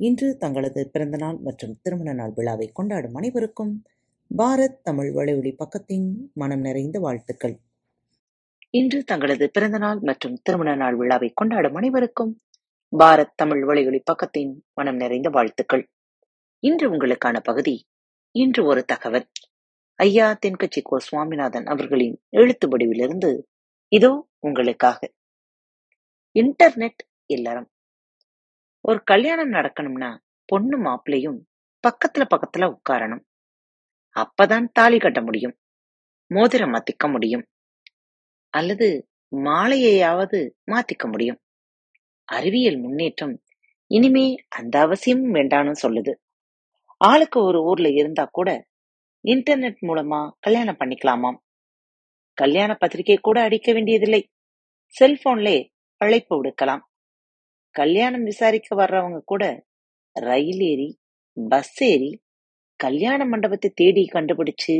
இன்று தங்களது பிறந்தநாள் மற்றும் திருமண நாள் விழாவை கொண்டாடும் அனைவருக்கும் பாரத் தமிழ் வலையொலி பக்கத்தின் மனம் நிறைந்த வாழ்த்துக்கள். இன்று தங்களது பிறந்தநாள் மற்றும் திருமண நாள் விழாவை கொண்டாடும் அனைவருக்கும் பாரத் தமிழ் வலையொலி பக்கத்தின் மனம் நிறைந்த வாழ்த்துக்கள். இன்று உங்களுக்கான பகுதி இன்று ஒரு தகவல். ஐயா தென்கட்சி கோ சுவாமிநாதன் அவர்களின் எழுத்து வடிவிலிருந்து இதோ உங்களுக்காக. இன்டர்நெட் இல்லறம். ஒரு கல்யாணம் நடக்கணும்னா பொண்ணு மாப்பிள்ளையும் பக்கத்துல பக்கத்துல உட்காரணும். அப்பதான் தாலி கட்ட முடியும். மோதிரம் மாத்திக்க முடியும். அல்லது மாலையையாவது மாத்திக்க முடியும். அறிவியல் முன்னேற்றம் இனிமே அந்த அவசியமும் வேண்டான்னு சொல்லுது. ஆளுக்கு ஒரு ஊர்ல இருந்தா கூட இன்டர்நெட் மூலமா கல்யாணம் பண்ணிக்கலாமாம். கல்யாண பத்திரிகை கூட அடிக்க வேண்டியதில்லை. செல்போன்லே அழைப்பு விடுக்கலாம். கல்யாணம் விசாரிக்க வர்றவங்க கூட ரயில் ஏறி பஸ் ஏறி கல்யாண மண்டபத்தை தேடி கண்டுபிடிச்சு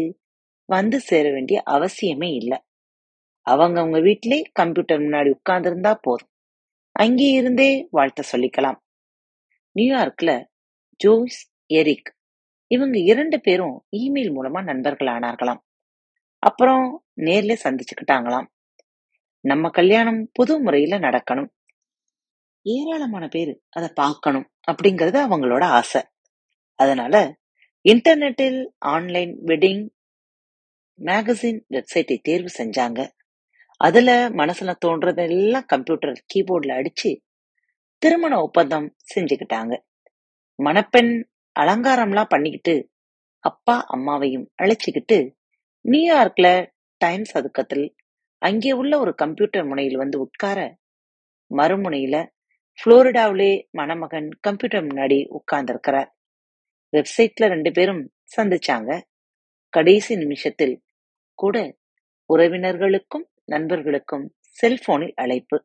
வந்து சேர வேண்டிய அவசியமே இல்லை. அவங்கவுங்க வீட்டிலே கம்ப்யூட்டர் முன்னாடி உட்கார்ந்துருந்தா போதும். அங்கே இருந்தே வாழ்த்த சொல்லிக்கலாம். நியூயார்க்ல ஜோய்ஸ் எரிக் இவங்க இரண்டு பேரும் இமெயில் மூலமா நண்பர்கள் ஆனார்களாம் அப்புறம் நேர்ல சந்திச்சுக்கிட்டாங்களாம். நம்ம கல்யாணம் புது முறையில நடக்கணும். ஏராளமான பேர் அதை பார்க்கணும் அப்படிங்கறது அவங்களோட ஆசை. அதனால இன்டர்நெட்டில் ஆன்லைன் வெட்டிங் மேகசின் வெப்சைட்டை தேர்வு செஞ்சாங்க. அதுல மனசுல தோன்றதெல்லாம் கம்ப்யூட்டர் கீபோர்ட்ல அடிச்சு திருமண ஒப்பந்தம் செஞ்சுக்கிட்டாங்க. மணப்பெண் அலங்காரம்லாம் பண்ணிக்கிட்டு அப்பா அம்மாவையும் அழைச்சிக்கிட்டு நியூயார்க்ல டைம்ஸ் சதுக்கத்தில் அங்கே உள்ள ஒரு கம்ப்யூட்டர் முனையில் வந்து உட்கார மறுமுனையில புளோரிடாவிலே மணமகன் கம்ப்யூட்டர் முன்னாடி உட்கார்ந்திருக்கிறார். வெப்சைட்ல ரெண்டு பேரும் சந்திச்சாங்க. கடைசி நிமிஷத்தில் கூட உறவினர்களுக்கும் நண்பர்களுக்கும் செல்போனில் அழைப்பு.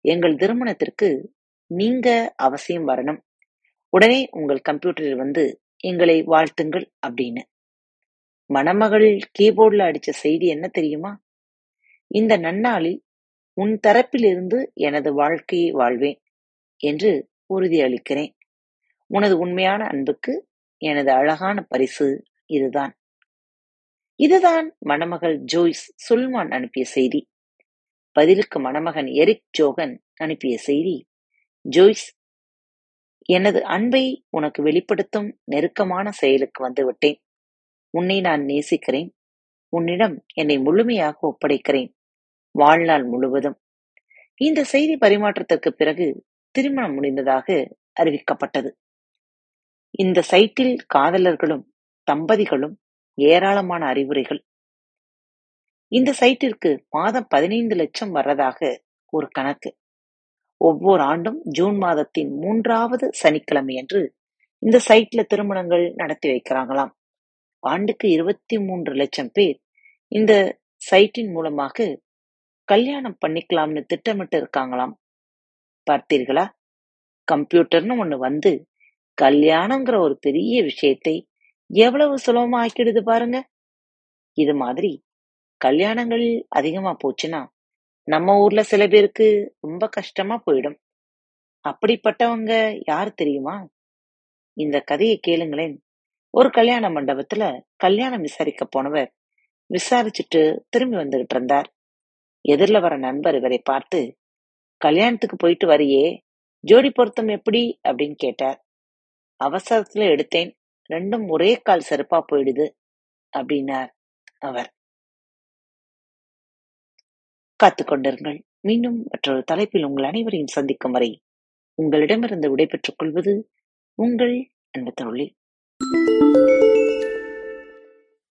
எங்கள் திருமணத்திற்கு நீங்க அவசியம் வரணும். உடனே உங்கள் கம்ப்யூட்டரில் வந்து எங்களை வாழ்த்துங்கள் அப்படின்னு. மணமகள் கீபோர்டில் அடிச்ச செய்தி என்ன தெரியுமா? இந்த நன்னாளில் உன் தரப்பிலிருந்து எனது வாழ்க்கையை வாழ்வேன். என்று உறுதியளிக்கிறேன். உனது உண்மையான அன்புக்கு எனது அழகான பரிசு இதுதான். இதுதான் மணமகள் ஜோய்ஸ் சுல்மான் அனுப்பிய செய்தி. பதிலுக்கு மணமகன் எரிக் ஜோகன் அனுப்பிய செய்தி ஜோய்ஸ் எனது அன்பை உனக்கு வெளிப்படுத்தும் நெருக்கமான செயலுக்கு வந்துவிட்டேன். உன்னை நான் நேசிக்கிறேன். உன்னிடம் என்னை முழுமையாக ஒப்படைக்கிறேன். வாழ்நாள் முழுவதும். இந்த செய்தி பரிமாற்றத்திற்கு பிறகு திருமணம் முடிந்ததாக அறிவிக்கப்பட்டது. இந்த சைட்டில் காதலர்களும் தம்பதிகளும் ஏராளமான அறிவுரைகள். இந்த சைட்டிற்கு மாதம் பதினைந்து லட்சம் வர்றதாக ஒரு கணக்கு. ஒவ்வொரு ஆண்டும் ஜூன் மாதத்தின் மூன்றாவது சனிக்கிழமை என்று இந்த சைட்ல திருமணங்கள் நடத்தி வைக்கிறாங்களாம். ஆண்டுக்கு இருபத்தி மூன்று லட்சம் பேர் இந்த சைட்டின் மூலமாக கல்யாணம் பண்ணிக்கலாம்னு திட்டமிட்டு இருக்காங்களாம். பார்த்தீர்களா? கம்ப்யூட்டர்னு ஒண்ணு வந்து கல்யாணங்கிற ஒரு பெரிய விஷயத்தை எவ்வளவு சுலபமா ஆக்கிடுது பாருங்க. இது மாதிரி கல்யாணங்கள் அதிகமா போச்சுன்னா நம்ம ஊர்ல சில பேருக்கு ரொம்ப கஷ்டமா போயிடும். அப்படிப்பட்டவங்க யார் தெரியுமா? இந்த கதையை கேளுங்களேன். ஒரு கல்யாண மண்டபத்துல கல்யாணம் விசாரிக்க போனவர் விசாரிச்சுட்டு திரும்பி வந்துகிட்டு இருந்தார். எதிரில் வர நண்பர் இவரை பார்த்து கல்யாணத்துக்கு போயிட்டு வரியே ஜோடி பொருத்தம் எப்படி? அப்படின்னு கேட்டார். அவசரத்துல எடுத்தேன். ரெண்டும் ஒரே கால் செருப்பா போயிடுது அப்படின்னார் அவர். காத்துக்கொண்டிருங்கள் மீண்டும் மற்றொரு தலைப்பில் உங்கள் அனைவரையும் சந்திக்கும் வரை உங்களிடமிருந்து விடைபெற்றுக் கொள்வது உங்கள் அன்பு தோழி.